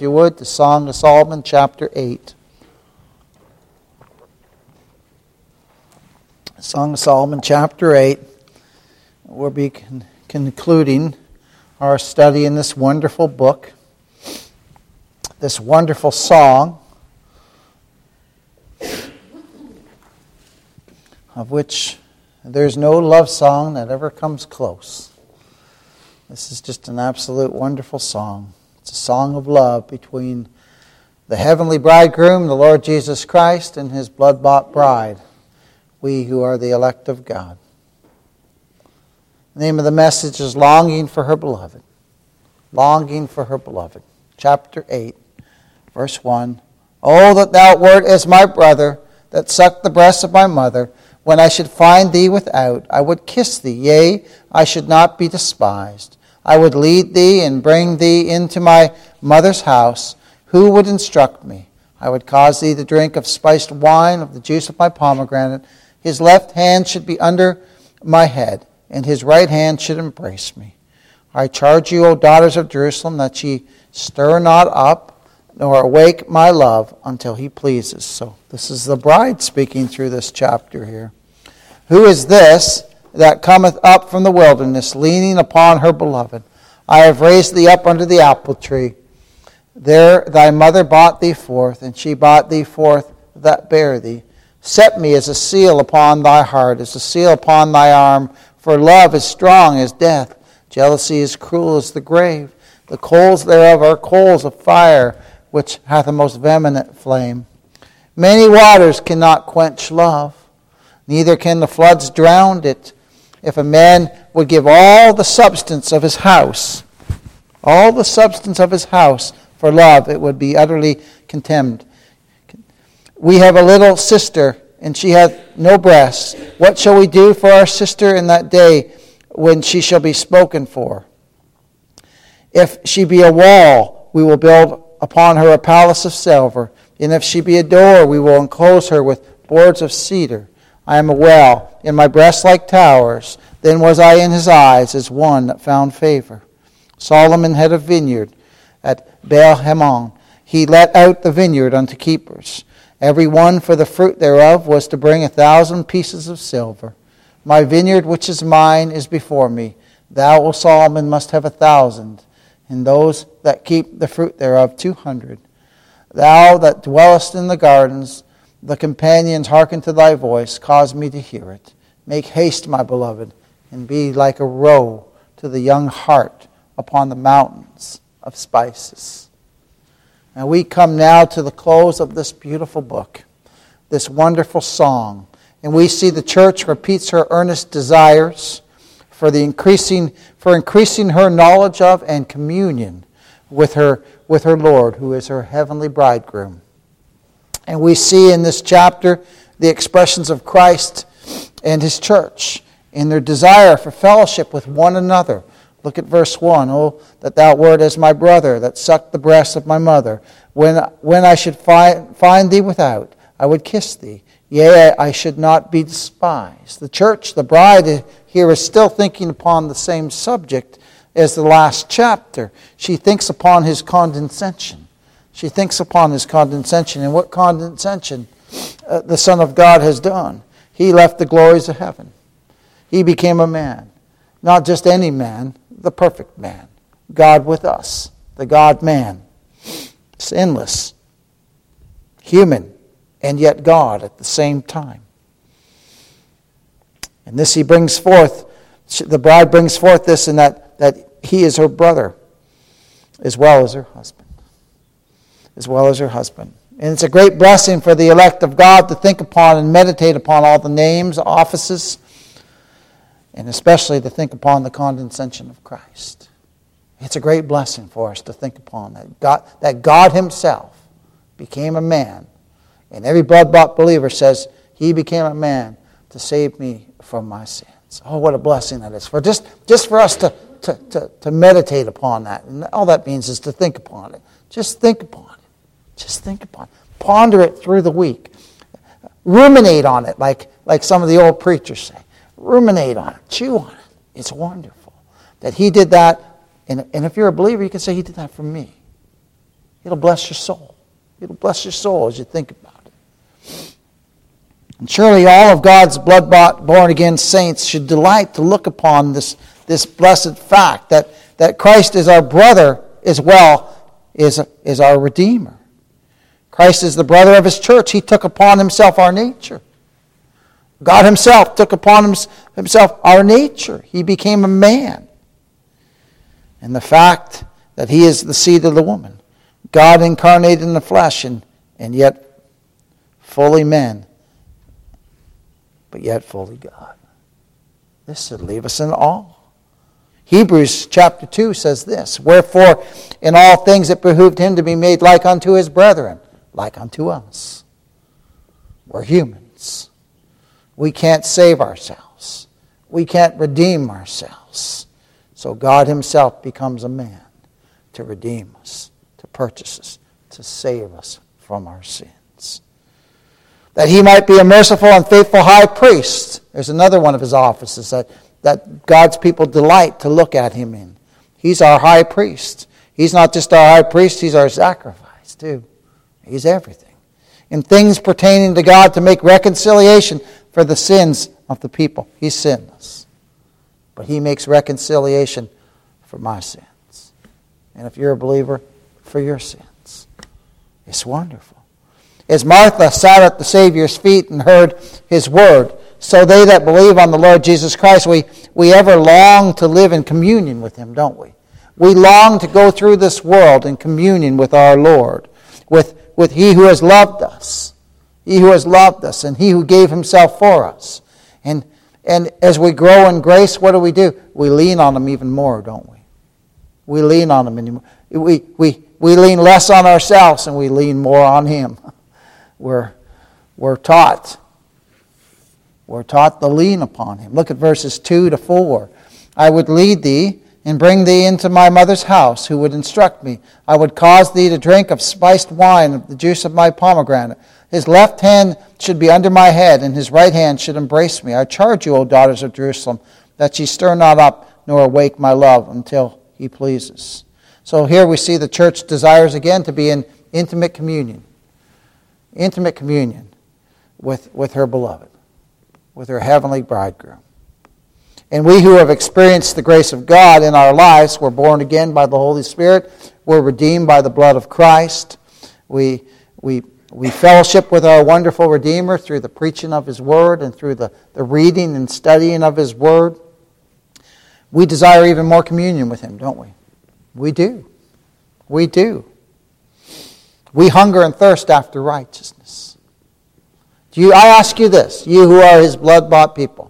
You would, the Song of Solomon, chapter 8. Song of Solomon, chapter 8. We'll be con- concluding our study in this wonderful book, this wonderful song, of which there's no love song that ever comes close. This is just an absolute wonderful song. It's a song of love between the heavenly bridegroom, the Lord Jesus Christ, and his blood bought bride, we who are the elect of God. The name of the message is Longing for Her Beloved. Longing for Her Beloved. Chapter 8, verse 1. Oh, that thou wert as my brother, that sucked the breast of my mother. When I should find thee without, I would kiss thee, yea, I should not be despised. I would lead thee and bring thee into my mother's house. Who would instruct me? I would cause thee to drink of spiced wine, of the juice of my pomegranate. His left hand should be under my head, and his right hand should embrace me. I charge you, O daughters of Jerusalem, that ye stir not up, nor awake my love until he pleases. So, this is the bride speaking through this chapter here. Who is this? That cometh up from the wilderness, leaning upon her beloved. I have raised thee up under the apple tree. There thy mother brought thee forth, and she brought thee forth that bare thee. Set me as a seal upon thy heart, as a seal upon thy arm, for love is strong as death. Jealousy is cruel as the grave. The coals thereof are coals of fire, which hath a most vehement flame. Many waters cannot quench love, neither can the floods drown it if a man would give all the substance of his house, all the substance of his house for love, it would be utterly contemned. We have a little sister, and she hath no breasts. What shall we do for our sister in that day when she shall be spoken for? If she be a wall, we will build upon her a palace of silver. And if she be a door, we will enclose her with boards of cedar. I am a well, in my breast like towers. Then was I in his eyes as one that found favor. Solomon had a vineyard at Baal Hamon. He let out the vineyard unto keepers. Every one for the fruit thereof was to bring a thousand pieces of silver. My vineyard, which is mine, is before me. Thou, O Solomon, must have a thousand, and those that keep the fruit thereof two hundred. Thou that dwellest in the gardens, the companions hearken to thy voice, cause me to hear it. Make haste, my beloved, and be like a roe to the young hart upon the mountains of spices. And we come now to the close of this beautiful book, this wonderful song. And we see the church repeats her earnest desires for the increasing for increasing her knowledge of and communion with her with her Lord, who is her heavenly bridegroom. And we see in this chapter the expressions of Christ and his church in their desire for fellowship with one another. Look at verse 1. Oh, that thou wert as my brother, that sucked the breast of my mother. When, when I should find, find thee without, I would kiss thee. Yea, I should not be despised. The church, the bride here, is still thinking upon the same subject as the last chapter. She thinks upon his condescension. She thinks upon his condescension and what condescension uh, the Son of God has done. He left the glories of heaven. He became a man. Not just any man, the perfect man. God with us, the God man. Sinless, human, and yet God at the same time. And this he brings forth, the bride brings forth this in that, that he is her brother as well as her husband as well as her husband. And it's a great blessing for the elect of God to think upon and meditate upon all the names, offices, and especially to think upon the condescension of Christ. It's a great blessing for us to think upon that God, that God Himself became a man. And every blood bought believer says, He became a man to save me from my sins. Oh, what a blessing that is. For just, just for us to, to, to, to meditate upon that. And all that means is to think upon it. Just think upon it. Just think upon it. Ponder it through the week. Ruminate on it, like, like some of the old preachers say. Ruminate on it. Chew on it. It's wonderful that he did that. And, and if you're a believer, you can say he did that for me. It'll bless your soul. It'll bless your soul as you think about it. And surely all of God's blood bought, born again saints should delight to look upon this, this blessed fact that, that Christ is our brother as well is, is our Redeemer. Christ is the brother of his church. He took upon himself our nature. God himself took upon himself our nature. He became a man. And the fact that he is the seed of the woman, God incarnated in the flesh, and, and yet fully man, but yet fully God. This should leave us in awe. Hebrews chapter 2 says this Wherefore, in all things it behooved him to be made like unto his brethren, like unto us. We're humans. We can't save ourselves, we can't redeem ourselves. So God Himself becomes a man to redeem us, to purchase us, to save us from our sins. That He might be a merciful and faithful high priest. There's another one of His offices that, that God's people delight to look at Him in. He's our high priest. He's not just our high priest, He's our sacrifice, too. He's everything. In things pertaining to God to make reconciliation for the sins of the people. He's sinless but he makes reconciliation for my sins. And if you're a believer, for your sins. It's wonderful. As Martha sat at the Savior's feet and heard his word, so they that believe on the Lord Jesus Christ, we, we ever long to live in communion with him, don't we? We long to go through this world in communion with our Lord, with, with he who has loved us, he who has loved us, and he who gave himself for us. And and as we grow in grace, what do we do? We lean on Him even more, don't we? We lean on Him anymore. We, we, we lean less on ourselves and we lean more on Him. We're, we're taught. We're taught to lean upon Him. Look at verses 2 to 4. I would lead thee and bring thee into my mother's house, who would instruct me. I would cause thee to drink of spiced wine, of the juice of my pomegranate. His left hand should be under my head, and his right hand should embrace me. I charge you, O daughters of Jerusalem, that ye stir not up nor awake my love until he pleases. So here we see the church desires again to be in intimate communion. Intimate communion with, with her beloved, with her heavenly bridegroom. And we who have experienced the grace of God in our lives, we're born again by the Holy Spirit, we're redeemed by the blood of Christ. We, we we fellowship with our wonderful Redeemer through the preaching of His Word and through the, the reading and studying of His Word. We desire even more communion with Him, don't we? We do. We do. We hunger and thirst after righteousness. Do you, I ask you this, you who are His blood bought people,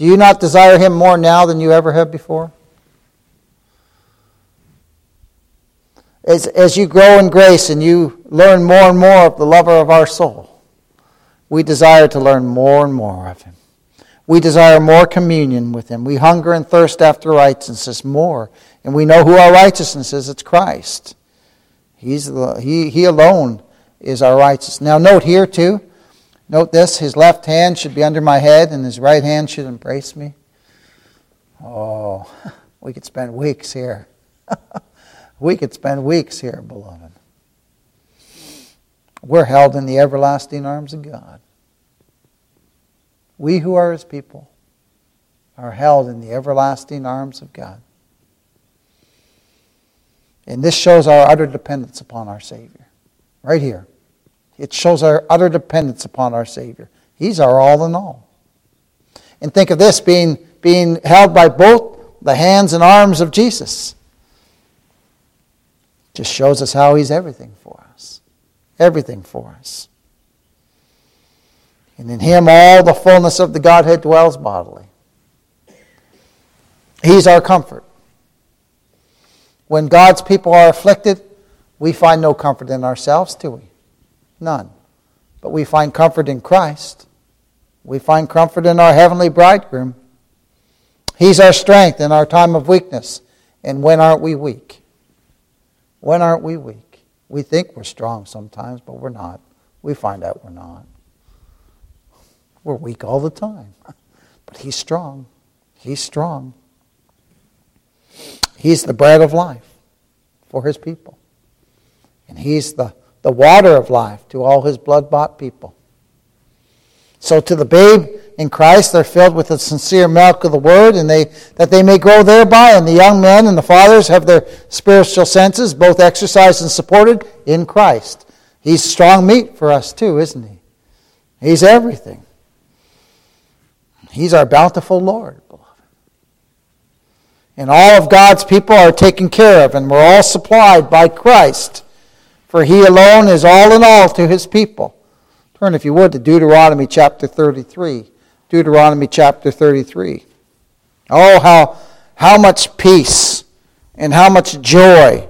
do you not desire Him more now than you ever have before? as, as you grow in grace and you learn more and more of the lover of our soul, we desire to learn more and more of him. We desire more communion with him. We hunger and thirst after righteousness more. And we know who our righteousness is. It's Christ. He's the, he, he alone is our righteousness. Now, note here, too. Note this his left hand should be under my head, and his right hand should embrace me. Oh, we could spend weeks here. We could spend weeks here, beloved. We're held in the everlasting arms of God. We who are His people are held in the everlasting arms of God. And this shows our utter dependence upon our Savior. Right here. It shows our utter dependence upon our Savior. He's our all in all. And think of this being, being held by both the hands and arms of Jesus. Just shows us how He's everything for us. Everything for us. And in Him all the fullness of the Godhead dwells bodily. He's our comfort. When God's people are afflicted, we find no comfort in ourselves, do we? None. But we find comfort in Christ. We find comfort in our heavenly bridegroom. He's our strength in our time of weakness. And when aren't we weak? When aren't we weak? We think we're strong sometimes, but we're not. We find out we're not. We're weak all the time. But He's strong. He's strong. He's the bread of life for His people. And He's the, the water of life to all his blood bought people. So to the babe in Christ, they're filled with the sincere milk of the word, and they that they may grow thereby. And the young men and the fathers have their spiritual senses both exercised and supported in Christ. He's strong meat for us too, isn't he? He's everything. He's our bountiful Lord, beloved. And all of God's people are taken care of, and we're all supplied by Christ. For he alone is all in all to his people. Turn, if you would, to Deuteronomy chapter 33. Deuteronomy chapter 33. Oh, how, how much peace and how much joy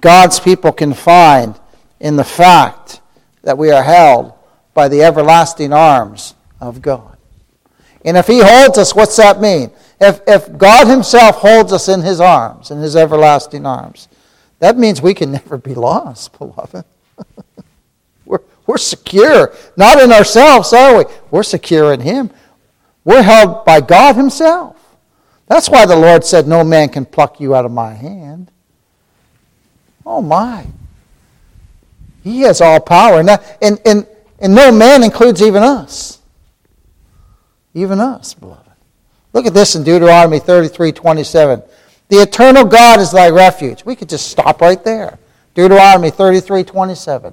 God's people can find in the fact that we are held by the everlasting arms of God. And if He holds us, what's that mean? If, if God Himself holds us in His arms, in His everlasting arms, that means we can never be lost, beloved. we're, we're secure, not in ourselves, are we? We're secure in Him. We're held by God Himself. That's why the Lord said, No man can pluck you out of my hand. Oh, my. He has all power. And, that, and, and, and no man includes even us. Even us, beloved. Look at this in Deuteronomy 33 27. The eternal God is thy refuge. We could just stop right there. Deuteronomy 33 27.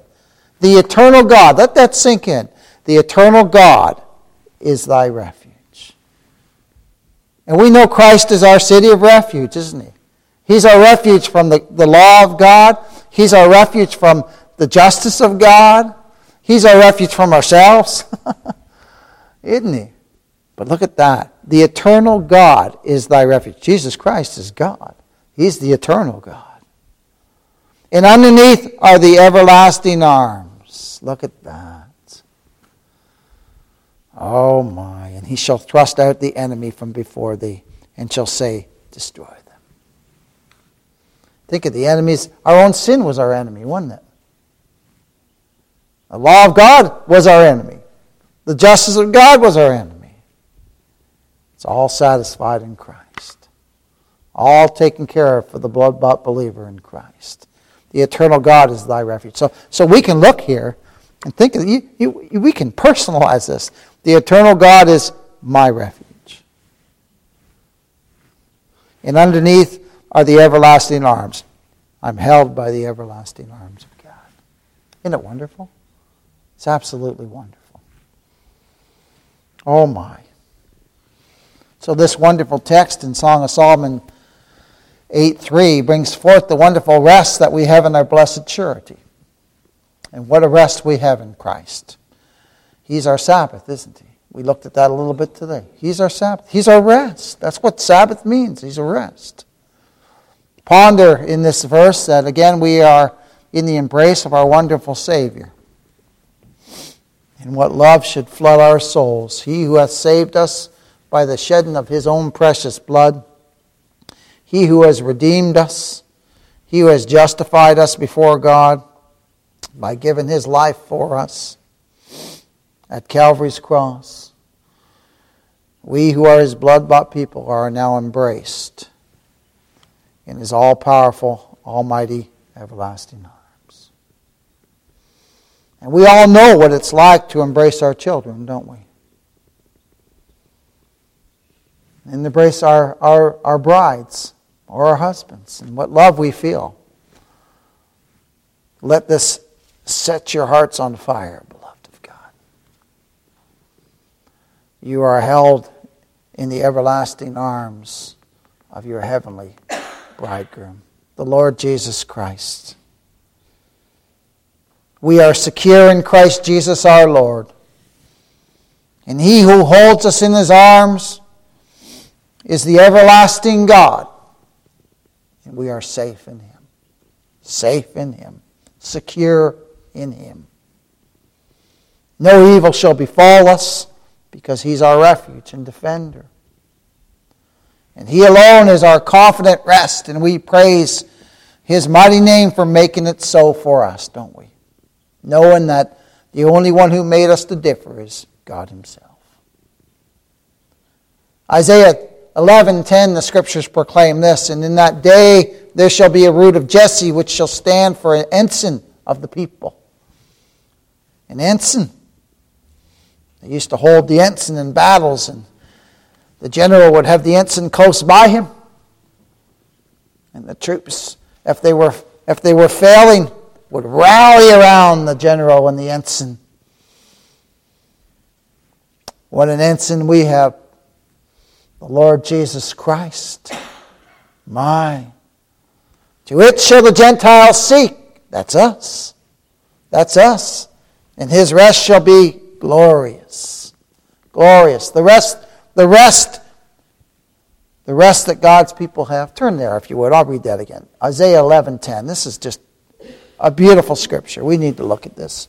The eternal God, let that sink in. The eternal God is thy refuge. And we know Christ is our city of refuge, isn't he? He's our refuge from the, the law of God. He's our refuge from the justice of God. He's our refuge from ourselves. isn't he? But look at that. The eternal God is thy refuge. Jesus Christ is God. He's the eternal God. And underneath are the everlasting arms. Look at that. Oh my. And he shall thrust out the enemy from before thee and shall say, Destroy them. Think of the enemies. Our own sin was our enemy, wasn't it? The law of God was our enemy. The justice of God was our enemy. It's all satisfied in Christ. All taken care of for the blood bought believer in Christ. The eternal God is thy refuge. So, so we can look here and think of you, you, we can personalize this. The eternal God is my refuge. And underneath are the everlasting arms. I'm held by the everlasting arms of God. Isn't it wonderful? It's absolutely wonderful. Oh my. So this wonderful text in Song of Solomon 8:3 brings forth the wonderful rest that we have in our blessed surety. And what a rest we have in Christ. He's our Sabbath, isn't he? We looked at that a little bit today. He's our Sabbath. He's our rest. That's what Sabbath means. He's a rest. Ponder in this verse that again we are in the embrace of our wonderful Savior. And what love should flood our souls. He who hath saved us by the shedding of his own precious blood. He who has redeemed us. He who has justified us before God by giving his life for us at Calvary's cross. We who are his blood bought people are now embraced in his all powerful, almighty, everlasting arms. And we all know what it's like to embrace our children, don't we? And embrace our, our, our brides or our husbands and what love we feel. Let this set your hearts on fire, beloved of God. You are held in the everlasting arms of your heavenly bridegroom, the Lord Jesus Christ. We are secure in Christ Jesus our Lord. And he who holds us in his arms is the everlasting God. And we are safe in him. Safe in him. Secure in him. No evil shall befall us because he's our refuge and defender. And he alone is our confident rest, and we praise his mighty name for making it so for us, don't we? Knowing that the only one who made us to differ is God himself. Isaiah 11:10 the scriptures proclaim this, and in that day there shall be a root of Jesse which shall stand for an ensign of the people. An ensign. They used to hold the ensign in battles, and the general would have the ensign close by him. And the troops, if they were, if they were failing, would rally around the general and the ensign. What an ensign we have the Lord Jesus Christ. My. To it shall the Gentiles seek. That's us. That's us. And his rest shall be glorious. Glorious. The rest, the rest, the rest that God's people have. Turn there if you would. I'll read that again. Isaiah 11:10. This is just a beautiful scripture. We need to look at this.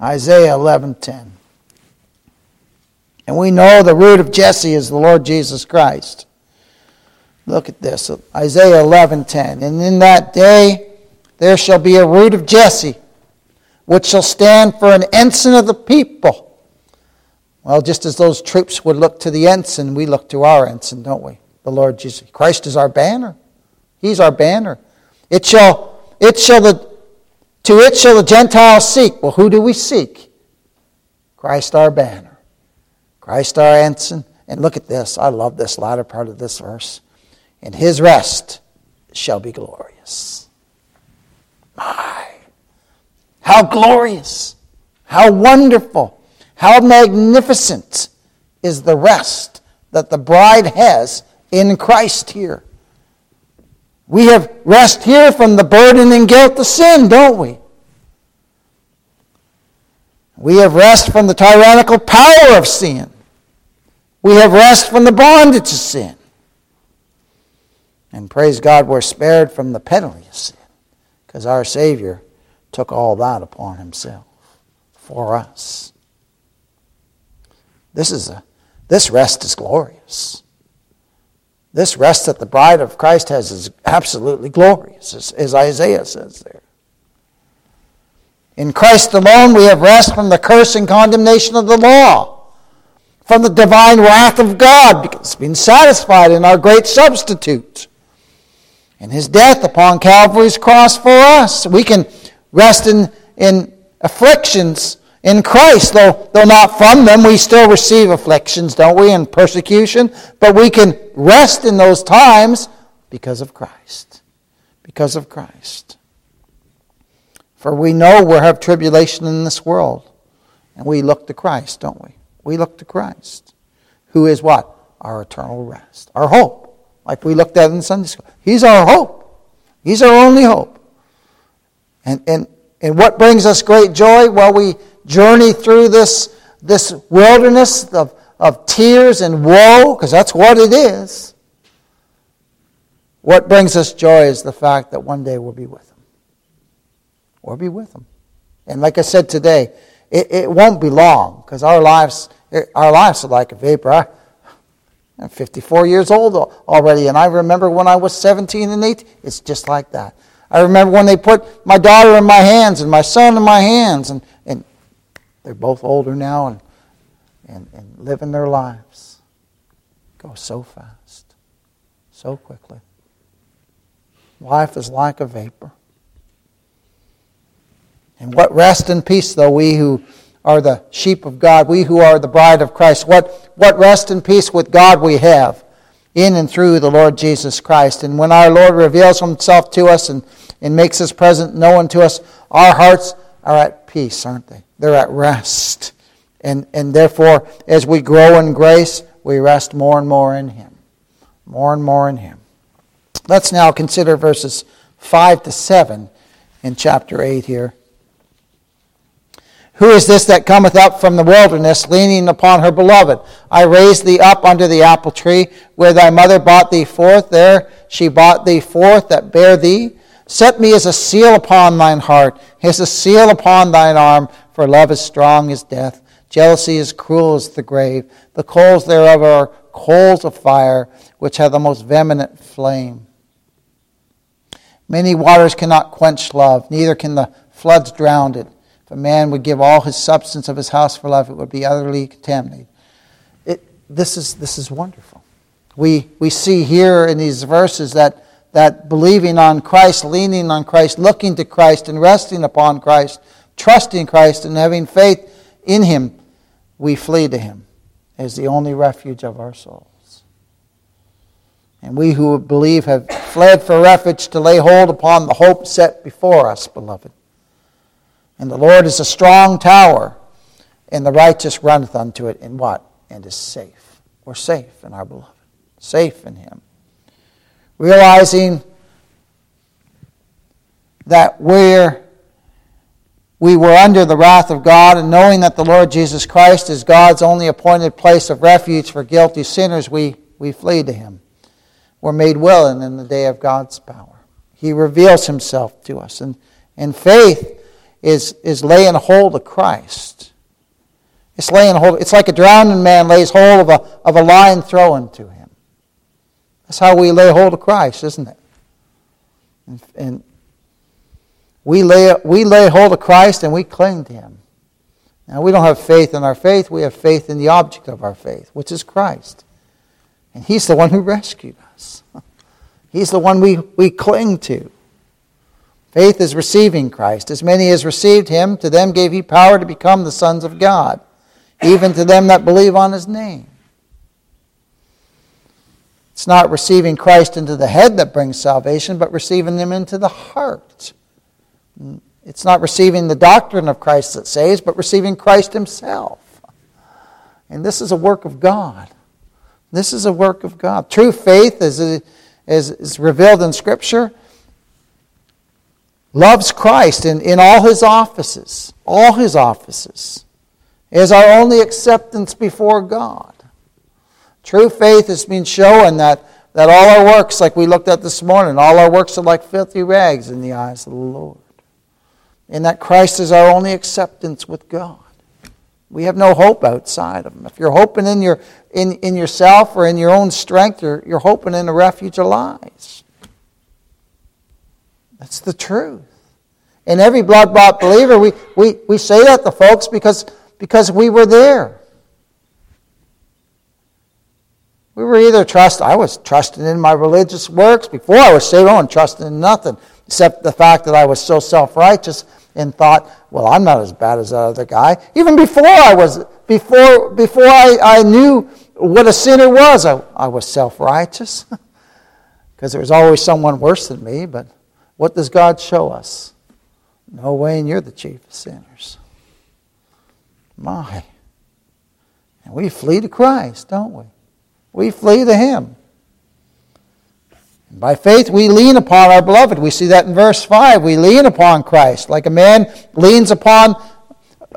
Isaiah 11:10. And we know the root of Jesse is the Lord Jesus Christ. Look at this, Isaiah 11:10. And in that day there shall be a root of Jesse, which shall stand for an ensign of the people. Well, just as those troops would look to the ensign, we look to our ensign, don't we? The Lord Jesus. Christ is our banner. He's our banner. It shall, it shall the, to it shall the Gentiles seek. Well, who do we seek? Christ our banner. Christ our ensign. And look at this. I love this latter part of this verse. And his rest shall be glorious. My. How glorious. How wonderful. How magnificent is the rest that the bride has in Christ here. We have rest here from the burden and guilt of sin, don't we? We have rest from the tyrannical power of sin. We have rest from the bondage of sin. And praise God, we're spared from the penalty of sin because our Savior took all that upon himself for us. This is a this rest is glorious. This rest that the bride of Christ has is absolutely glorious, as, as Isaiah says there. In Christ alone, we have rest from the curse and condemnation of the law, from the divine wrath of God, because it's been satisfied in our great substitute. In his death upon Calvary's cross for us, we can rest in, in afflictions in Christ, though, though not from them, we still receive afflictions, don't we, and persecution, but we can rest in those times because of Christ. Because of Christ. For we know we have tribulation in this world, and we look to Christ, don't we? We look to Christ, who is what? Our eternal rest, our hope, like we looked at in Sunday school. He's our hope. He's our only hope. And, and, and what brings us great joy? Well, we journey through this, this wilderness of, of tears and woe, because that's what it is. What brings us joy is the fact that one day we'll be with Him. We'll be with Him. And like I said today, it, it won't be long, because our lives, our lives are like a vapor. I'm 54 years old already, and I remember when I was 17 and 18. It's just like that. I remember when they put my daughter in my hands and my son in my hands, and, and they're both older now and, and, and living their lives. Go so fast, so quickly. Life is like a vapor. And what rest and peace, though, we who are the sheep of God, we who are the bride of Christ, what, what rest and peace with God we have in and through the Lord Jesus Christ. And when our Lord reveals himself to us and, and makes his presence known to us, our hearts are at peace, aren't they? They're at rest. And, and therefore, as we grow in grace, we rest more and more in Him. More and more in Him. Let's now consider verses 5 to 7 in chapter 8 here. Who is this that cometh up from the wilderness, leaning upon her beloved? I raised thee up under the apple tree, where thy mother brought thee forth. There she brought thee forth that bare thee. Set me as a seal upon thine heart, as a seal upon thine arm, for love is strong as death. Jealousy is cruel as the grave. The coals thereof are coals of fire, which have the most vehement flame. Many waters cannot quench love, neither can the floods drown it. A man would give all his substance of his house for love, it would be utterly contaminated. It, this, is, this is wonderful. We, we see here in these verses that that believing on Christ, leaning on Christ, looking to Christ, and resting upon Christ, trusting Christ, and having faith in Him, we flee to Him as the only refuge of our souls. And we who believe have fled for refuge to lay hold upon the hope set before us, beloved. And the Lord is a strong tower, and the righteous runneth unto it, and what? And is safe. We're safe in our beloved, safe in Him realizing that we're, we were under the wrath of God, and knowing that the Lord Jesus Christ is God's only appointed place of refuge for guilty sinners, we, we flee to Him. We're made willing in the day of God's power. He reveals Himself to us. And, in faith is, is laying hold of Christ. It's laying hold. It's like a drowning man lays hold of a, of a line thrown to him. That's how we lay hold of Christ, isn't it? And, and we lay, we lay hold of Christ and we cling to Him. Now, we don't have faith in our faith, we have faith in the object of our faith, which is Christ. And He's the one who rescued us, He's the one we, we cling to. Faith is receiving Christ. As many as received Him, to them gave He power to become the sons of God, even to them that believe on His name. It's not receiving Christ into the head that brings salvation, but receiving Him into the heart. It's not receiving the doctrine of Christ that saves, but receiving Christ Himself. And this is a work of God. This is a work of God. True faith, as is revealed in Scripture, loves Christ in, in all His offices, all His offices, is our only acceptance before God. True faith has been showing that, that all our works, like we looked at this morning, all our works are like filthy rags in the eyes of the Lord. And that Christ is our only acceptance with God. We have no hope outside of Him. If you're hoping in, your, in, in yourself or in your own strength, you're, you're hoping in a refuge of lies. That's the truth. And every blood bought believer, we, we, we say that to folks because, because we were there. We were either trust. I was trusting in my religious works before I was saved. I wasn't trusting in nothing except the fact that I was so self-righteous and thought, well, I'm not as bad as that other guy. Even before I was, before before I, I knew what a sinner was, I, I was self-righteous because there was always someone worse than me. But what does God show us? No way, and you're the chief of sinners. My. And we flee to Christ, don't we? we flee to Him. And By faith, we lean upon our beloved. We see that in verse 5. We lean upon Christ, like a man leans upon,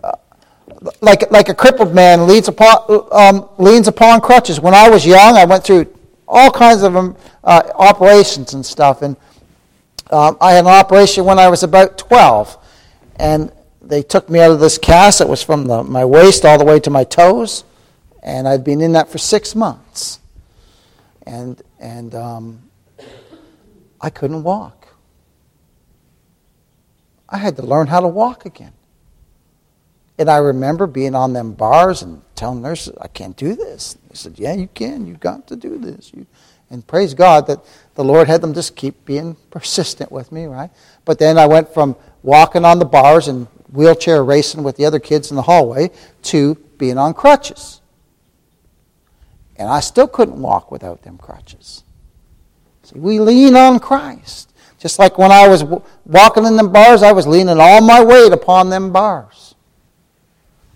uh, like, like a crippled man leans upon, um, leans upon crutches. When I was young, I went through all kinds of um, uh, operations and stuff. And um, I had an operation when I was about 12. And they took me out of this cast. It was from the, my waist all the way to my toes and I'd been in that for six months, and and um, I couldn't walk. I had to learn how to walk again. And I remember being on them bars and telling nurses, I can't do this. They said, Yeah, you can. You've got to do this. You, and praise God that the Lord had them just keep being persistent with me, right? But then I went from walking on the bars and wheelchair racing with the other kids in the hallway to being on crutches. And I still couldn't walk without them crutches. See, we lean on Christ. Just like when I was walking in them bars, I was leaning all my weight upon them bars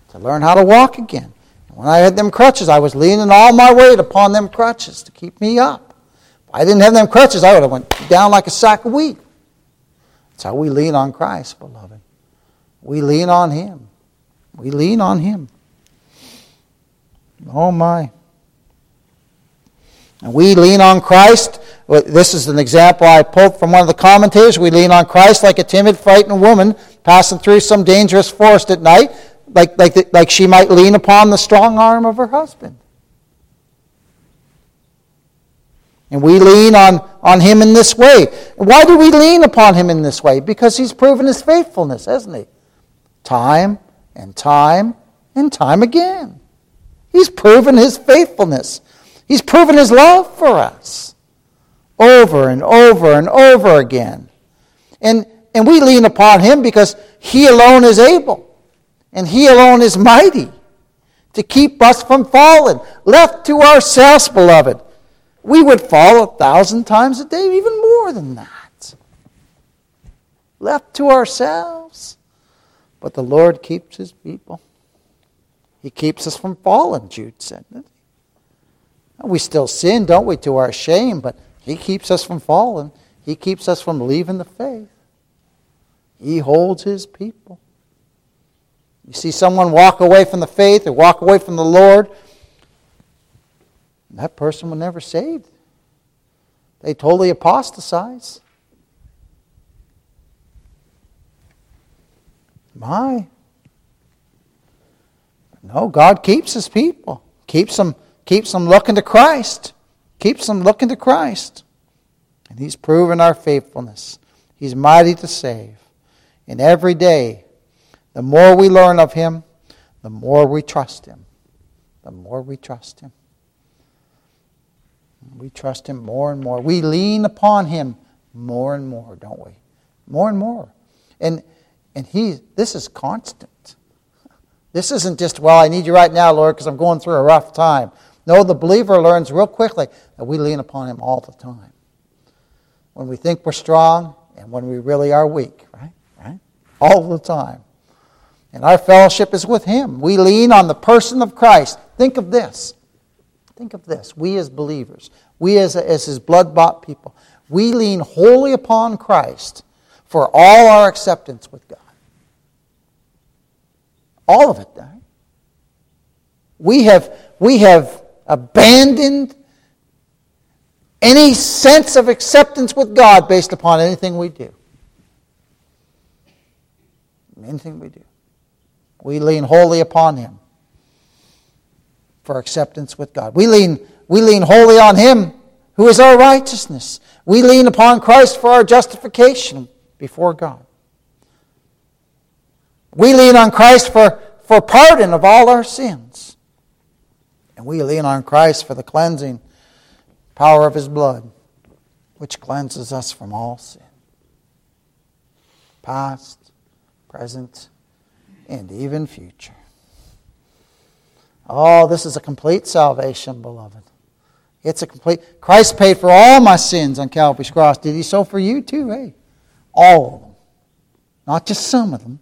to learn how to walk again. When I had them crutches, I was leaning all my weight upon them crutches to keep me up. If I didn't have them crutches, I would have went down like a sack of wheat. That's how we lean on Christ, beloved. We lean on Him. We lean on Him. Oh my. And we lean on Christ. This is an example I pulled from one of the commentators. We lean on Christ like a timid, frightened woman passing through some dangerous forest at night, like, like, the, like she might lean upon the strong arm of her husband. And we lean on, on him in this way. Why do we lean upon him in this way? Because he's proven his faithfulness, hasn't he? Time and time and time again. He's proven his faithfulness. He's proven his love for us over and over and over again. And, and we lean upon him because he alone is able and he alone is mighty to keep us from falling. Left to ourselves, beloved, we would fall a thousand times a day, even more than that. Left to ourselves. But the Lord keeps his people. He keeps us from falling, Jude said. We still sin, don't we, to our shame, but he keeps us from falling. He keeps us from leaving the faith. He holds his people. You see someone walk away from the faith or walk away from the Lord, that person will never saved. They totally apostatize. My. No, God keeps his people. Keeps them, keeps them looking to Christ. Keeps them looking to Christ. And he's proven our faithfulness. He's mighty to save. And every day, the more we learn of him, the more we trust him. The more we trust him. We trust him more and more. We lean upon him more and more, don't we? More and more. And and he this is constant. This isn't just, well, I need you right now, Lord, because I'm going through a rough time. No, the believer learns real quickly that we lean upon him all the time. When we think we're strong and when we really are weak, right? Right? All the time. And our fellowship is with him. We lean on the person of Christ. Think of this. Think of this. We as believers, we as, as his blood bought people, we lean wholly upon Christ for all our acceptance with God. All of it? We have, we have abandoned any sense of acceptance with God based upon anything we do. Anything we do. We lean wholly upon Him for acceptance with God. We lean, we lean wholly on Him who is our righteousness. We lean upon Christ for our justification before God. We lean on Christ for, for pardon of all our sins. And we lean on Christ for the cleansing power of His blood, which cleanses us from all sin. Past, present, and even future. Oh, this is a complete salvation, beloved. It's a complete. Christ paid for all my sins on Calvary's cross. Did he so for you too? Hey, all of them. Not just some of them.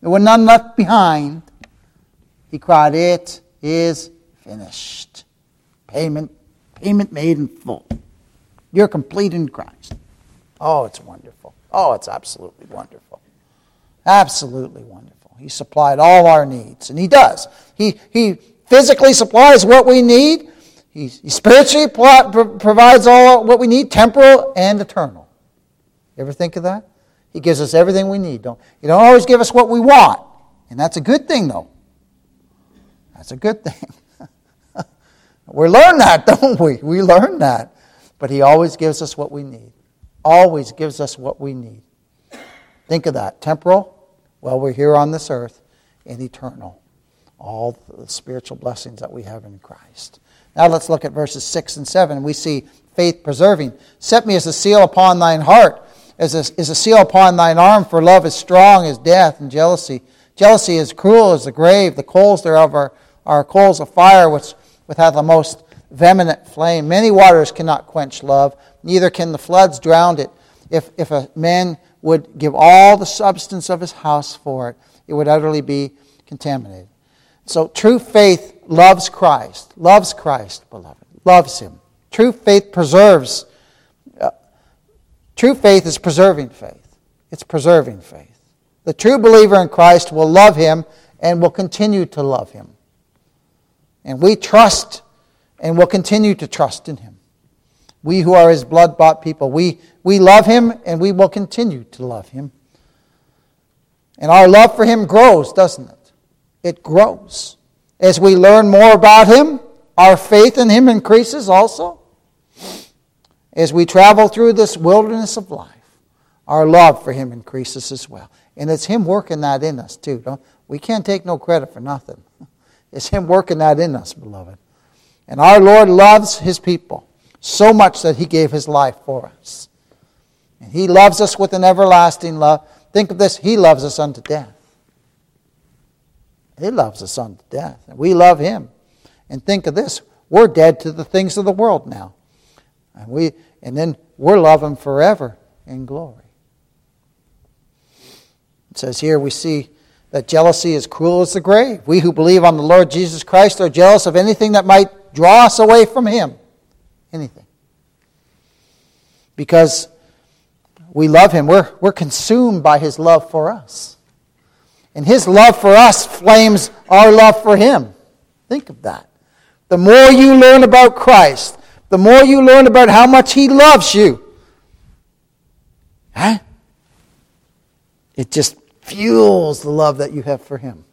There were none left behind. He cried, It is finished. Payment, payment made in full. You're complete in Christ. Oh, it's wonderful. Oh, it's absolutely wonderful. Absolutely wonderful. He supplied all our needs, and He does. He, he physically supplies what we need. He, he spiritually provides all what we need, temporal and eternal. You ever think of that? He gives us everything we need. Don't, he don't always give us what we want. And that's a good thing, though. That's a good thing. we learn that, don't we? We learn that. But he always gives us what we need. Always gives us what we need. Think of that. Temporal, well, we're here on this earth, and eternal all the spiritual blessings that we have in Christ. Now let's look at verses 6 and 7. We see faith preserving. Set me as a seal upon thine heart, as a, as a seal upon thine arm, for love is strong as death and jealousy. Jealousy is cruel as the grave. The coals thereof are, are coals of fire, which, which hath the most vehement flame. Many waters cannot quench love, neither can the floods drown it. If, if a man would give all the substance of his house for it, it would utterly be contaminated. So true faith loves Christ, loves Christ, beloved, loves Him. True faith preserves. Uh, true faith is preserving faith. It's preserving faith. The true believer in Christ will love Him and will continue to love Him. And we trust and will continue to trust in Him. We who are His blood bought people, we, we love Him and we will continue to love Him. And our love for Him grows, doesn't it? it grows. As we learn more about Him, our faith in Him increases also. As we travel through this wilderness of life, our love for Him increases as well. And it's Him working that in us, too. Don't, we can't take no credit for nothing. It's Him working that in us, beloved. And our Lord loves His people. So much that he gave his life for us. And he loves us with an everlasting love. Think of this He loves us unto death. He loves us unto death. And we love him. And think of this we're dead to the things of the world now. And, we, and then we're loving forever in glory. It says here we see that jealousy is cruel as the grave. We who believe on the Lord Jesus Christ are jealous of anything that might draw us away from Him. Anything. Because we love Him, we're, we're consumed by His love for us. And His love for us flames our love for Him. Think of that. The more you learn about Christ, the more you learn about how much He loves you, huh? it just fuels the love that you have for Him.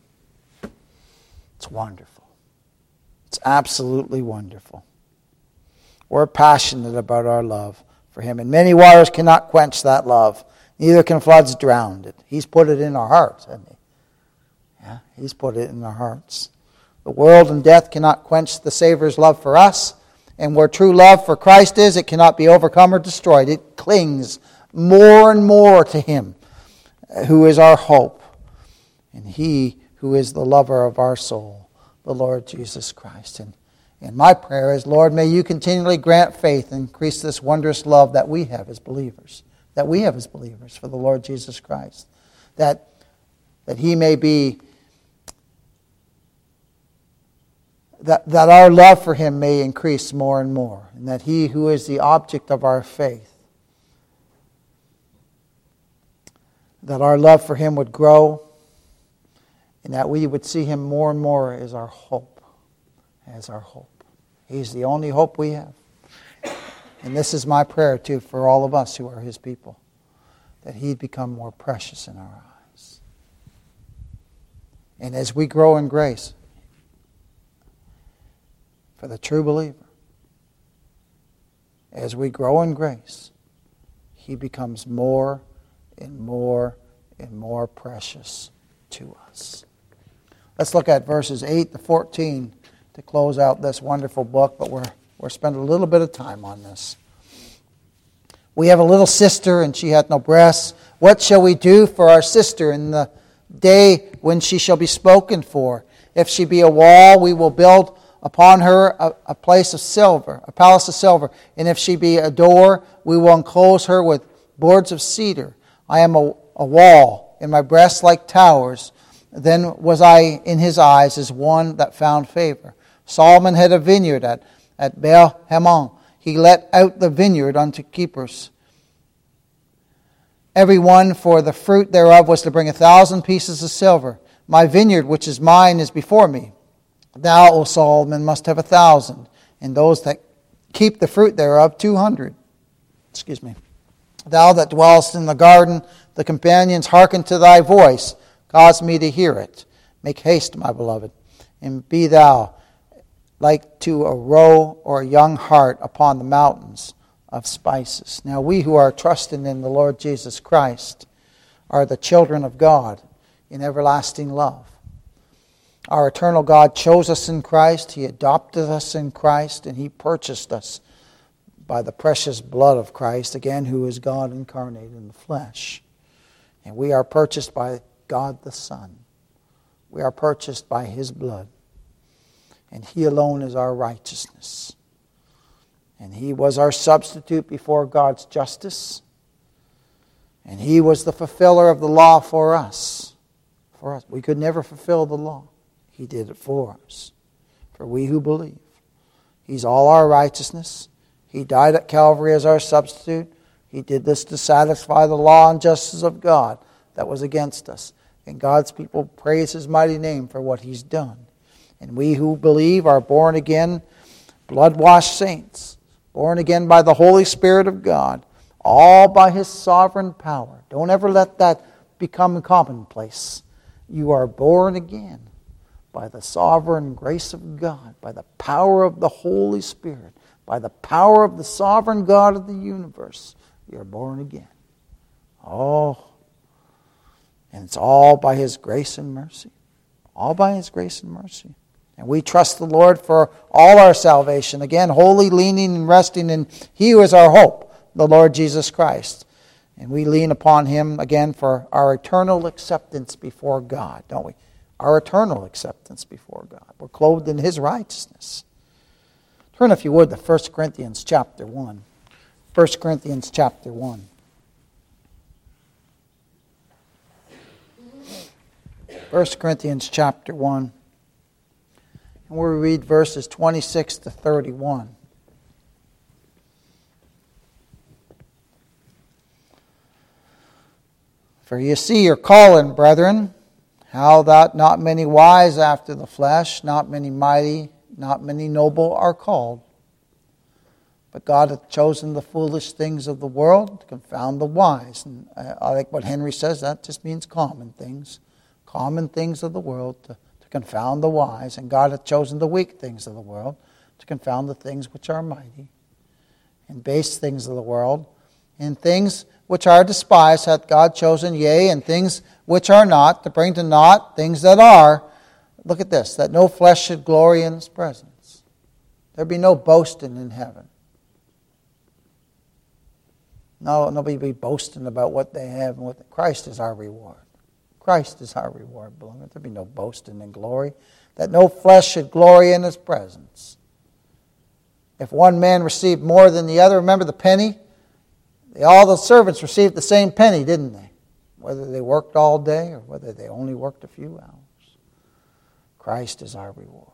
It's wonderful. It's absolutely wonderful. We're passionate about our love for Him, and many waters cannot quench that love. Neither can floods drown it. He's put it in our hearts, hasn't He? Yeah, He's put it in our hearts. The world and death cannot quench the Savior's love for us. And where true love for Christ is, it cannot be overcome or destroyed. It clings more and more to Him uh, who is our hope, and He who is the lover of our soul, the Lord Jesus Christ. And, and my prayer is, Lord, may you continually grant faith and increase this wondrous love that we have as believers, that we have as believers for the Lord Jesus Christ, that, that He may be. That, that our love for him may increase more and more, and that he who is the object of our faith that our love for Him would grow, and that we would see Him more and more as our hope. As our hope. He's the only hope we have. And this is my prayer, too, for all of us who are His people, that He'd become more precious in our eyes. And as we grow in grace, for the true believer, as we grow in grace, He becomes more and more and more precious to us. Let's look at verses 8 to 14 to close out this wonderful book, but we're, we're spending a little bit of time on this. We have a little sister, and she hath no breasts. What shall we do for our sister in the day when she shall be spoken for? If she be a wall, we will build upon her a, a place of silver, a palace of silver. And if she be a door, we will enclose her with boards of cedar. I am a, a wall, and my breasts like towers. Then was I in his eyes as one that found favor. Solomon had a vineyard at, at Baal Hamon. He let out the vineyard unto keepers. Every one for the fruit thereof was to bring a thousand pieces of silver. My vineyard, which is mine, is before me. Thou, O Solomon, must have a thousand, and those that keep the fruit thereof two hundred. Excuse me. Thou that dwellest in the garden, the companions hearken to thy voice. Cause me to hear it. Make haste, my beloved, and be thou like to a roe or a young hart upon the mountains of spices. Now, we who are trusting in the Lord Jesus Christ are the children of God in everlasting love. Our eternal God chose us in Christ, He adopted us in Christ, and He purchased us by the precious blood of Christ, again, who is God incarnate in the flesh. And we are purchased by God the Son. We are purchased by His blood. And He alone is our righteousness. And He was our substitute before God's justice. And He was the fulfiller of the law for us. For us. We could never fulfill the law. He did it for us. For we who believe. He's all our righteousness. He died at Calvary as our substitute. He did this to satisfy the law and justice of God that was against us. And God's people praise His mighty name for what He's done. And we who believe are born again, blood washed saints, born again by the Holy Spirit of God, all by His sovereign power. Don't ever let that become commonplace. You are born again by the sovereign grace of God, by the power of the Holy Spirit by the power of the sovereign God of the universe, you're born again. Oh, and it's all by His grace and mercy. All by His grace and mercy. And we trust the Lord for all our salvation. Again, wholly leaning and resting in He who is our hope, the Lord Jesus Christ. And we lean upon Him again for our eternal acceptance before God, don't we? Our eternal acceptance before God. We're clothed in His righteousness. Turn, if you would, to 1 Corinthians chapter 1. 1 Corinthians chapter 1. 1 Corinthians chapter 1. And we'll read verses 26 to 31. For you see your calling, brethren, how that not many wise after the flesh, not many mighty, not many noble are called. But God hath chosen the foolish things of the world to confound the wise. And uh, I like what Henry says, that just means common things. Common things of the world to confound the wise, and God hath chosen the weak things of the world to confound the things which are mighty, and base things of the world, and things which are despised hath God chosen, yea, and things which are not, to bring to naught things that are. Look at this, that no flesh should glory in his presence. There be no boasting in heaven. No, nobody be boasting about what they have and what Christ is our reward. Christ is our reward, beloved. There be no boasting in glory, that no flesh should glory in his presence. If one man received more than the other, remember the penny? All the servants received the same penny, didn't they? Whether they worked all day or whether they only worked a few hours. Christ is our reward.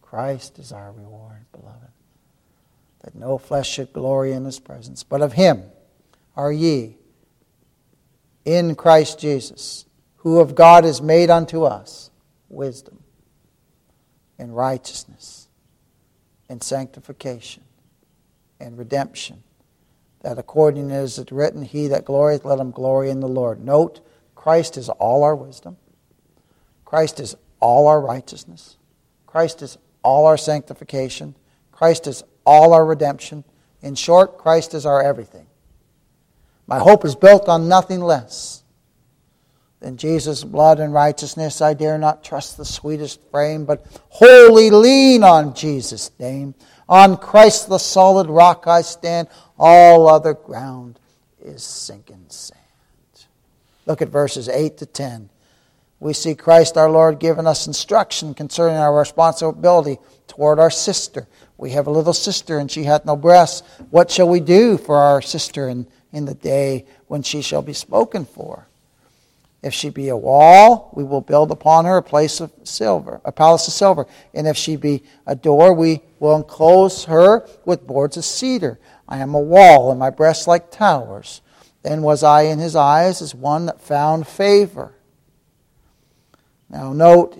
Christ is our reward, beloved. That no flesh should glory in his presence, but of him are ye in Christ Jesus who of God is made unto us wisdom and righteousness and sanctification and redemption. That according as it is written, He that glorieth, let him glory in the Lord. Note, Christ is all our wisdom. Christ is all our righteousness. Christ is all our sanctification. Christ is all our redemption. In short, Christ is our everything. My hope is built on nothing less than Jesus' blood and righteousness. I dare not trust the sweetest frame, but wholly lean on Jesus' name. On Christ the solid rock I stand. All other ground is sinking sand. Look at verses 8 to 10. We see Christ our Lord giving us instruction concerning our responsibility toward our sister. We have a little sister, and she hath no breasts. What shall we do for our sister in, in the day when she shall be spoken for? If she be a wall, we will build upon her a place of silver, a palace of silver. And if she be a door, we will enclose her with boards of cedar. I am a wall, and my breasts like towers. Then was I in his eyes as one that found favor. Now, note,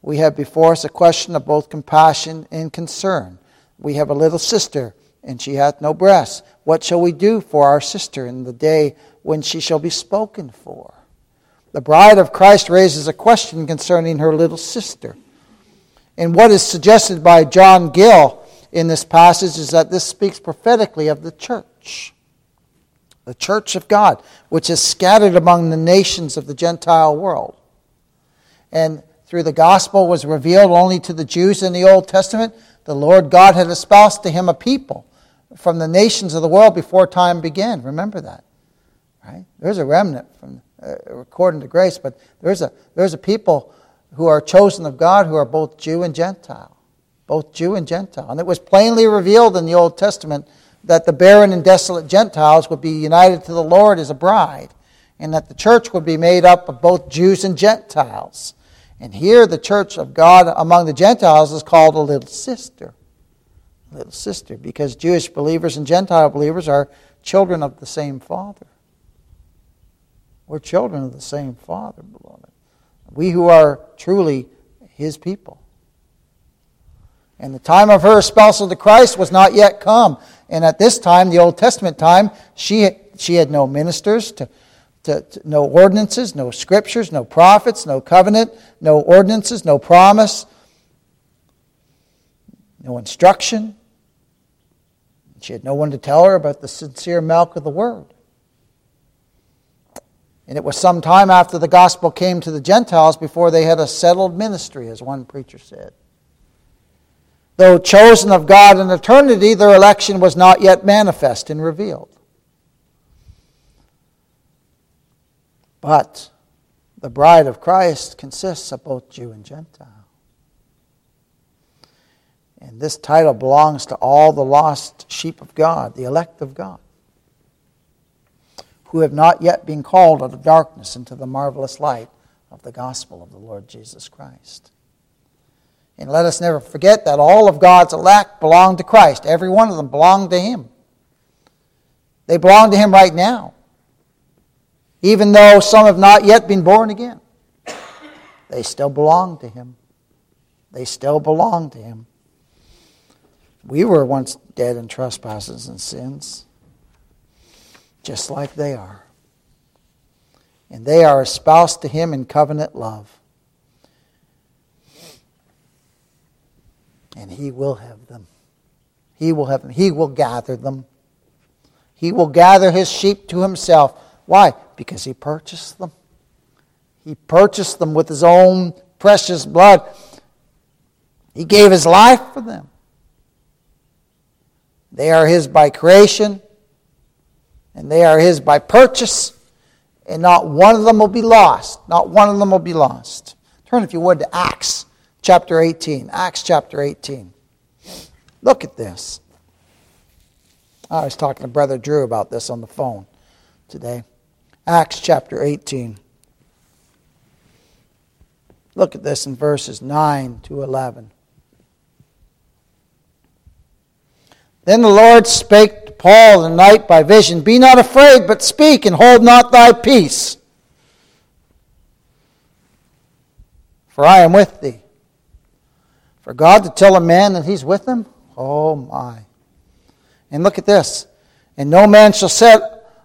we have before us a question of both compassion and concern. We have a little sister, and she hath no breasts. What shall we do for our sister in the day when she shall be spoken for? The bride of Christ raises a question concerning her little sister. And what is suggested by John Gill in this passage is that this speaks prophetically of the church. The church of God, which is scattered among the nations of the Gentile world. And through the gospel was revealed only to the Jews in the Old Testament. The Lord God had espoused to him a people from the nations of the world before time began. Remember that. Right? There's a remnant from Uh, according to grace, but there's a, there's a people who are chosen of God who are both Jew and Gentile. Both Jew and Gentile. And it was plainly revealed in the Old Testament that the barren and desolate Gentiles would be united to the Lord as a bride, and that the church would be made up of both Jews and Gentiles. And here, the church of God among the Gentiles is called a little sister. Little sister, because Jewish believers and Gentile believers are children of the same Father. We're children of the same Father, beloved. We who are truly His people. And the time of her espousal to Christ was not yet come. And at this time, the Old Testament time, she, she had no ministers, to, to, to, no ordinances, no scriptures, no prophets, no covenant, no ordinances, no promise, no instruction. She had no one to tell her about the sincere milk of the Word. And it was some time after the gospel came to the Gentiles before they had a settled ministry, as one preacher said. Though chosen of God in eternity, their election was not yet manifest and revealed. But the bride of Christ consists of both Jew and Gentile. And this title belongs to all the lost sheep of God, the elect of God, who have not yet been called out of darkness into the marvelous light of the gospel of the Lord Jesus Christ. And let us never forget that all of God's elect belong to Christ. Every one of them belong to Him. They belong to Him right now. Even though some have not yet been born again, they still belong to Him. They still belong to Him. We were once dead in trespasses and sins, just like they are. And they are espoused to Him in covenant love. and He will have them. He will have them. He will gather them. He will gather His sheep to Himself. Why? Because He purchased them. He purchased them with His own precious blood. He gave His life for them. They are His by creation, and they are His by purchase, and not one of them will be lost. Not one of them will be lost. Turn, if you would, to Acts chapter 18. Acts chapter 18. Look at this. I was talking to Brother Drew about this on the phone today. Acts chapter 18. Look at this in verses 9 to 11. Then the Lord spake Paul the night by vision Be not afraid, but speak, and hold not thy peace. For I am with thee for God to tell a man that he's with him? Oh my. And look at this. And no man shall set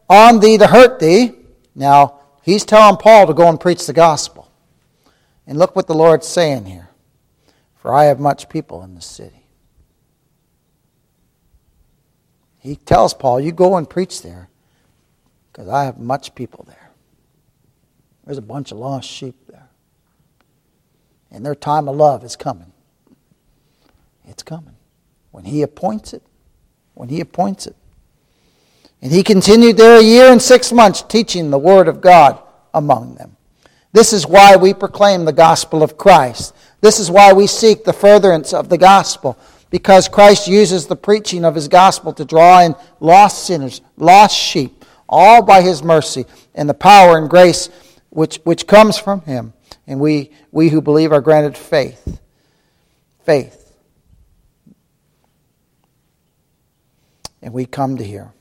on thee to hurt thee. Now, he's telling Paul to go and preach the gospel. And look what the Lord's saying here. For I have much people in the city. He tells Paul, You go and preach there, because I have much people there. There's a bunch of lost sheep there. And their time of love is coming. It's coming. When He appoints it, when He appoints it. And he continued there a year and six months teaching the Word of God among them. This is why we proclaim the gospel of Christ. This is why we seek the furtherance of the gospel, because Christ uses the preaching of his gospel to draw in lost sinners, lost sheep, all by his mercy and the power and grace which, which comes from him. And we, we who believe are granted faith. Faith. And we come to hear.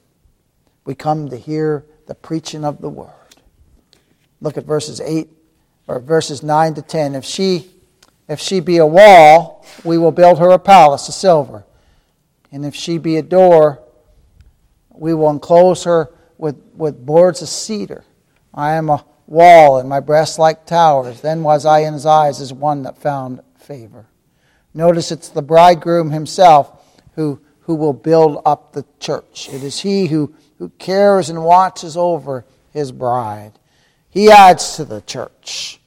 We come to hear the preaching of the word. Look at verses 8 or verses 9 to 10. If she if she be a wall, we will build her a palace of silver. And if she be a door, we will enclose her with, with boards of cedar. I am a wall, and my breast like towers. Then was I in his eyes as one that found favor. Notice it's the bridegroom himself who who will build up the church. It is He who, who cares and watches over His bride. He adds to the church.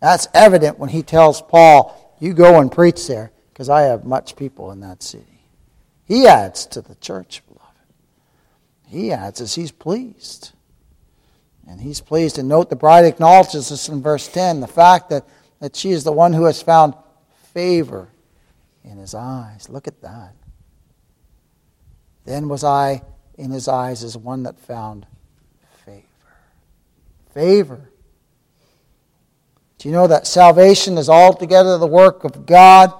That's evident when He tells Paul, You go and preach there, because I have much people in that city. He adds to the church, beloved. He adds as He's pleased. And He's pleased. And note the bride acknowledges this in verse 10 the fact that, that she is the one who has found favor in His eyes. Look at that. Then was I in his eyes as one that found favor. Favor. Do you know that salvation is altogether the work of God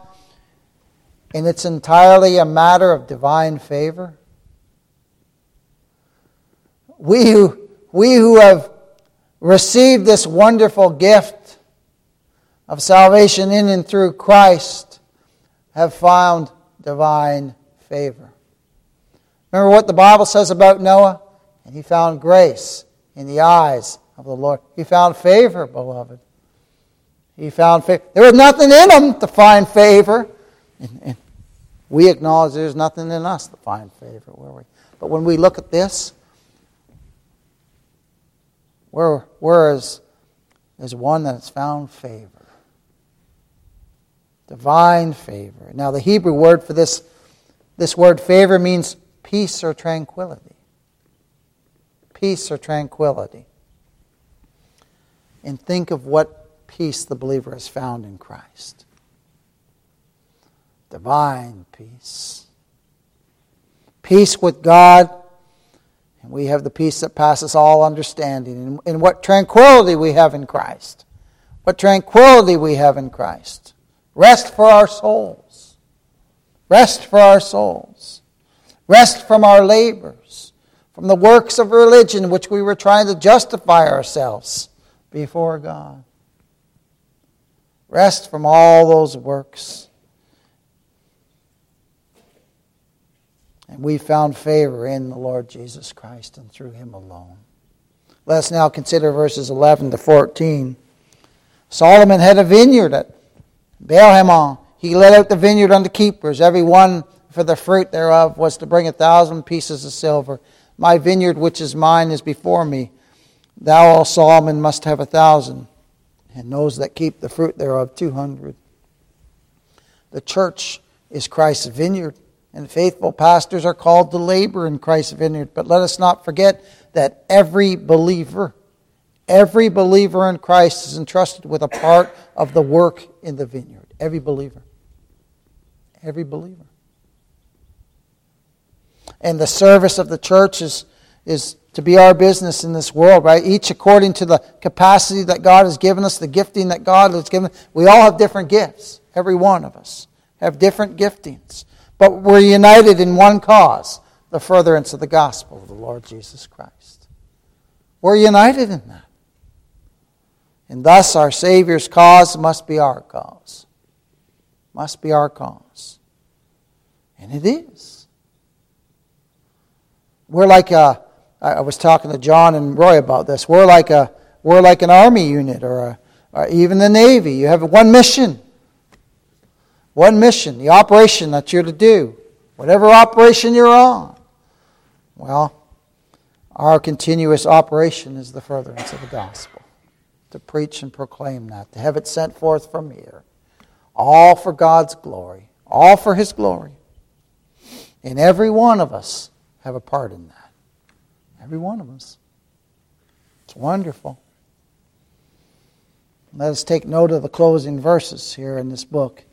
and it's entirely a matter of divine favor? We who, we who have received this wonderful gift of salvation in and through Christ have found divine favor. Remember what the Bible says about Noah? And he found grace in the eyes of the Lord. He found favor, beloved. He found favor. There was nothing in him to find favor. And, and we acknowledge there's nothing in us to find favor, were we? But when we look at this, we're, we're as, as one that's found favor. Divine favor. Now, the Hebrew word for this, this word favor means peace or tranquility. Peace or tranquility. And think of what peace the believer has found in Christ divine peace. Peace with God, and we have the peace that passes all understanding. And, what tranquility we have in Christ. What tranquility we have in Christ. Rest for our souls. Rest for our souls. Rest from our labors, from the works of religion which we were trying to justify ourselves before God. Rest from all those works. And we found favor in the Lord Jesus Christ and through him alone. Let us now consider verses 11 to 14. Solomon had a vineyard at Baal Hamon. he let out the vineyard unto keepers. Every one for the fruit thereof was to bring a thousand pieces of silver. My vineyard, which is mine, is before me. Thou, O Solomon, must have a thousand, and those that keep the fruit thereof two hundred. The church is Christ's vineyard, and faithful pastors are called to labor in Christ's vineyard. But let us not forget that every believer Every believer in Christ is entrusted with a part of the work in the vineyard. Every believer. Every believer. And the service of the church is, is to be our business in this world, right? Each according to the capacity that God has given us, the gifting that God has given. We all have different gifts. Every one of us have different giftings. But we're united in one cause the furtherance of the gospel of the Lord Jesus Christ. We're united in that. And thus, our Savior's cause must be our cause. Must be our cause. And it is. We're like a, I was talking to John and Roy about this. We're like a, we're like an army unit or, a, or even the Navy. You have one mission. One mission, the operation that you're to do. Whatever operation you're on. Well, our continuous operation is the furtherance of the gospel to preach and proclaim that, to have it sent forth from here. All for God's glory, all for His glory. And every one of us have a part in that. Every one of us. It's wonderful. Let us take note of the closing verses here in this book,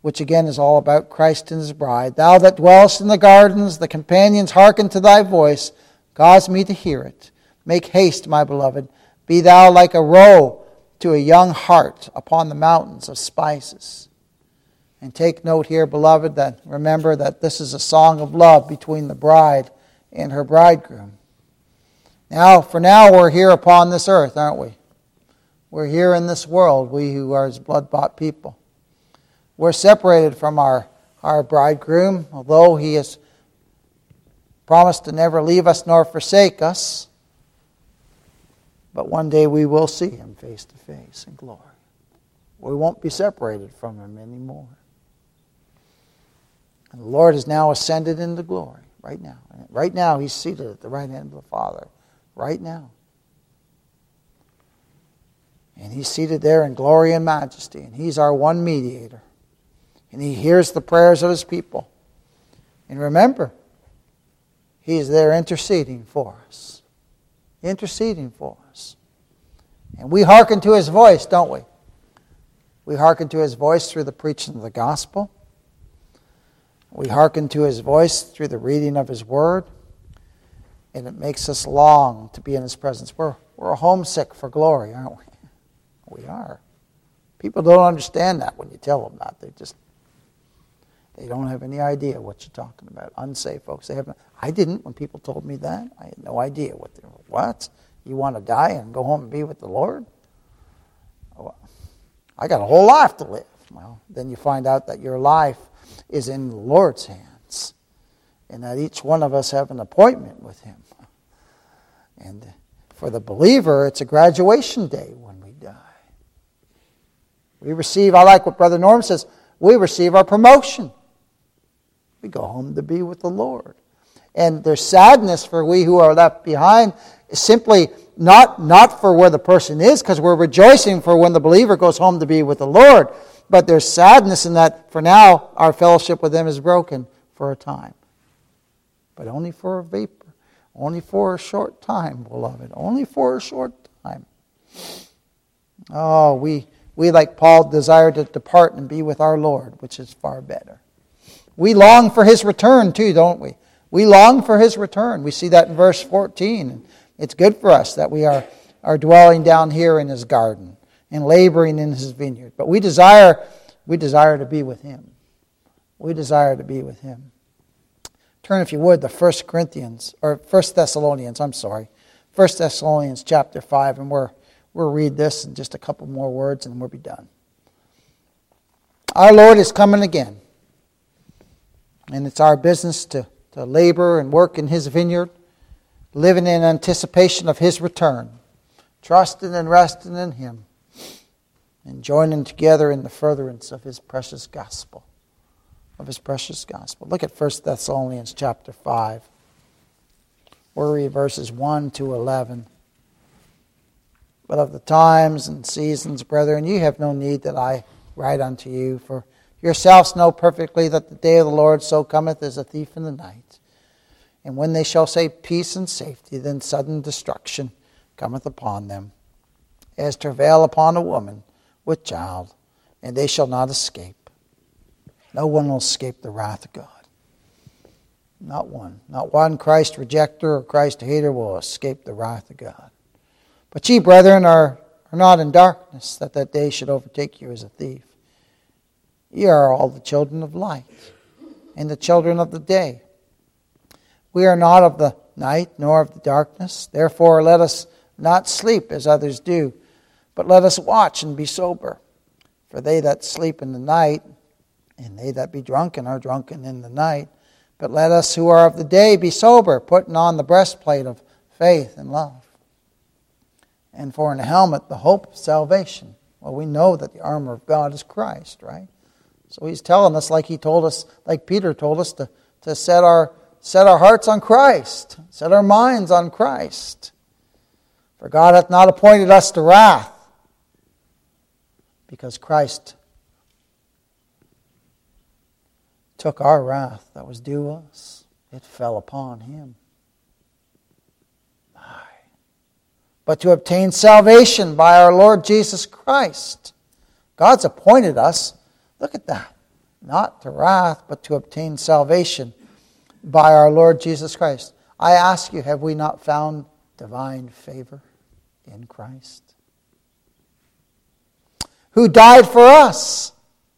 which again is all about Christ and his bride. Thou that dwellest in the gardens, the companions hearken to thy voice, cause me to hear it. Make haste, my beloved be thou like a roe to a young hart upon the mountains of spices. And take note here, beloved, that remember that this is a song of love between the bride and her bridegroom. Now, for now, we're here upon this earth, aren't we? We're here in this world, we who are his blood bought people. We're separated from our, our bridegroom, although he has promised to never leave us nor forsake us. But one day we will see him face to face in glory. We won't be separated from him anymore. And the Lord has now ascended into glory right now. Right now, he's seated at the right hand of the Father. Right now. And he's seated there in glory and majesty. And he's our one mediator. And he hears the prayers of his people. And remember, he's there interceding for us. Interceding for us. And we hearken to his voice, don't we? We hearken to his voice through the preaching of the gospel. We hearken to his voice through the reading of his word. And it makes us long to be in his presence. We're, we're homesick for glory, aren't we? We are. People don't understand that when you tell them that. They just they don't have any idea what you're talking about. Unsaved folks, they haven't. I didn't when people told me that. I had no idea what they were. What? You want to die and go home and be with the Lord? I got a whole life to live. Well, then you find out that your life is in the Lord's hands and that each one of us have an appointment with Him. And for the believer, it's a graduation day when we die. We receive, I like what Brother Norm says, we receive our promotion. We go home to be with the Lord. And there's sadness for we who are left behind simply not, not for where the person is, because we're rejoicing for when the believer goes home to be with the Lord. but there's sadness in that for now our fellowship with them is broken for a time. But only for a vapor, only for a short time, beloved, only for a short time. Oh, we, we, like Paul, desire to depart and be with our Lord, which is far better. We long for his return too, don't we? We long for his return. We see that in verse 14. It's good for us that we are, are dwelling down here in his garden and laboring in his vineyard. But we desire, we desire to be with him. We desire to be with him. Turn, if you would, to 1 Corinthians, or 1 Thessalonians, I'm sorry. 1 Thessalonians chapter 5, and we're, we'll read this in just a couple more words and we'll be done. Our Lord is coming again. And it's our business to, to labor and work in his vineyard, living in anticipation of his return, trusting and resting in him and joining together in the furtherance of his precious gospel. Of his precious gospel. Look at 1 Thessalonians chapter 5. We'll read verses 1 to 11. But of the times and seasons, brethren, you have no need that I write unto you, for yourselves know perfectly that the day of the Lord so cometh as a thief in the night. And when they shall say peace and safety, then sudden destruction cometh upon them, as travail upon a woman with child, and they shall not escape. No one will escape the wrath of God. Not one. Not one Christ rejecter or Christ hater will escape the wrath of God. But ye, brethren, are, are not in darkness, that that day should overtake you as a thief. Ye are all the children of light, and the children of the day. We are not of the night, nor of the darkness. Therefore, let us not sleep as others do but let us watch and be sober. For they that sleep in the night, and they that be drunken are drunken in the night. But let us who are of the day be sober, putting on the breastplate of faith and love. And for an helmet, the hope of salvation. Well, we know that the armor of God is Christ, right? So he's telling us, like he told us, like Peter told us, to, to set, our, set our hearts on Christ, set our minds on Christ. For God hath not appointed us to wrath because Christ took our wrath that was due us, it fell upon him. But to obtain salvation by our Lord Jesus Christ. God's appointed us, look at that, not to wrath, but to obtain salvation by our Lord Jesus Christ. I ask you, have we not found divine favor in Christ? who died for us,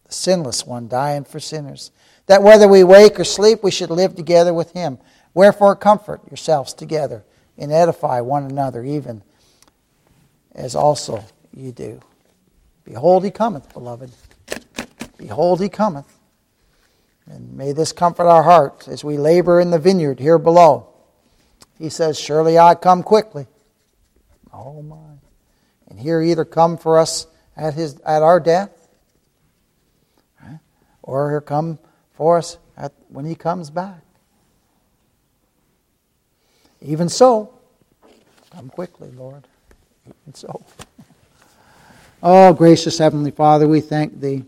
the sinless one dying for sinners, that whether we wake or sleep, we should live together with him. Wherefore, comfort yourselves together and edify one another, even as also you do. Behold, he cometh, beloved. Behold, he cometh. And may this comfort our hearts as we labor in the vineyard here below. He says, Surely I come quickly. Oh, my. And here either come for us at, his, at our death, or he'll come for us at, when he comes back. Even so, come quickly, Lord. Even so. Oh, gracious Heavenly Father, we thank Thee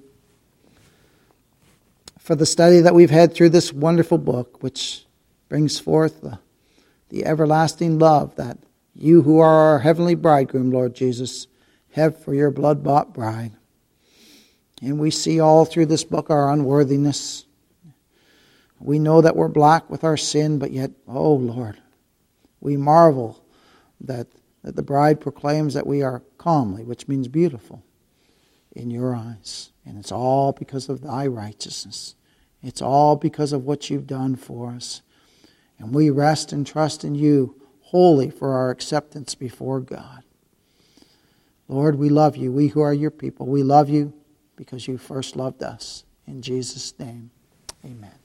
for the study that we've had through this wonderful book, which brings forth the, the everlasting love that you, who are our heavenly bridegroom, Lord Jesus, have for your blood bought bride. And we see all through this book our unworthiness. We know that we're black with our sin, but yet, oh Lord, we marvel that, that the bride proclaims that we are comely, which means beautiful, in your eyes. And it's all because of thy righteousness. It's all because of what you've done for us. And we rest and trust in you wholly for our acceptance before God. Lord, we love you. We who are your people, we love you because you first loved us. In Jesus' name, amen.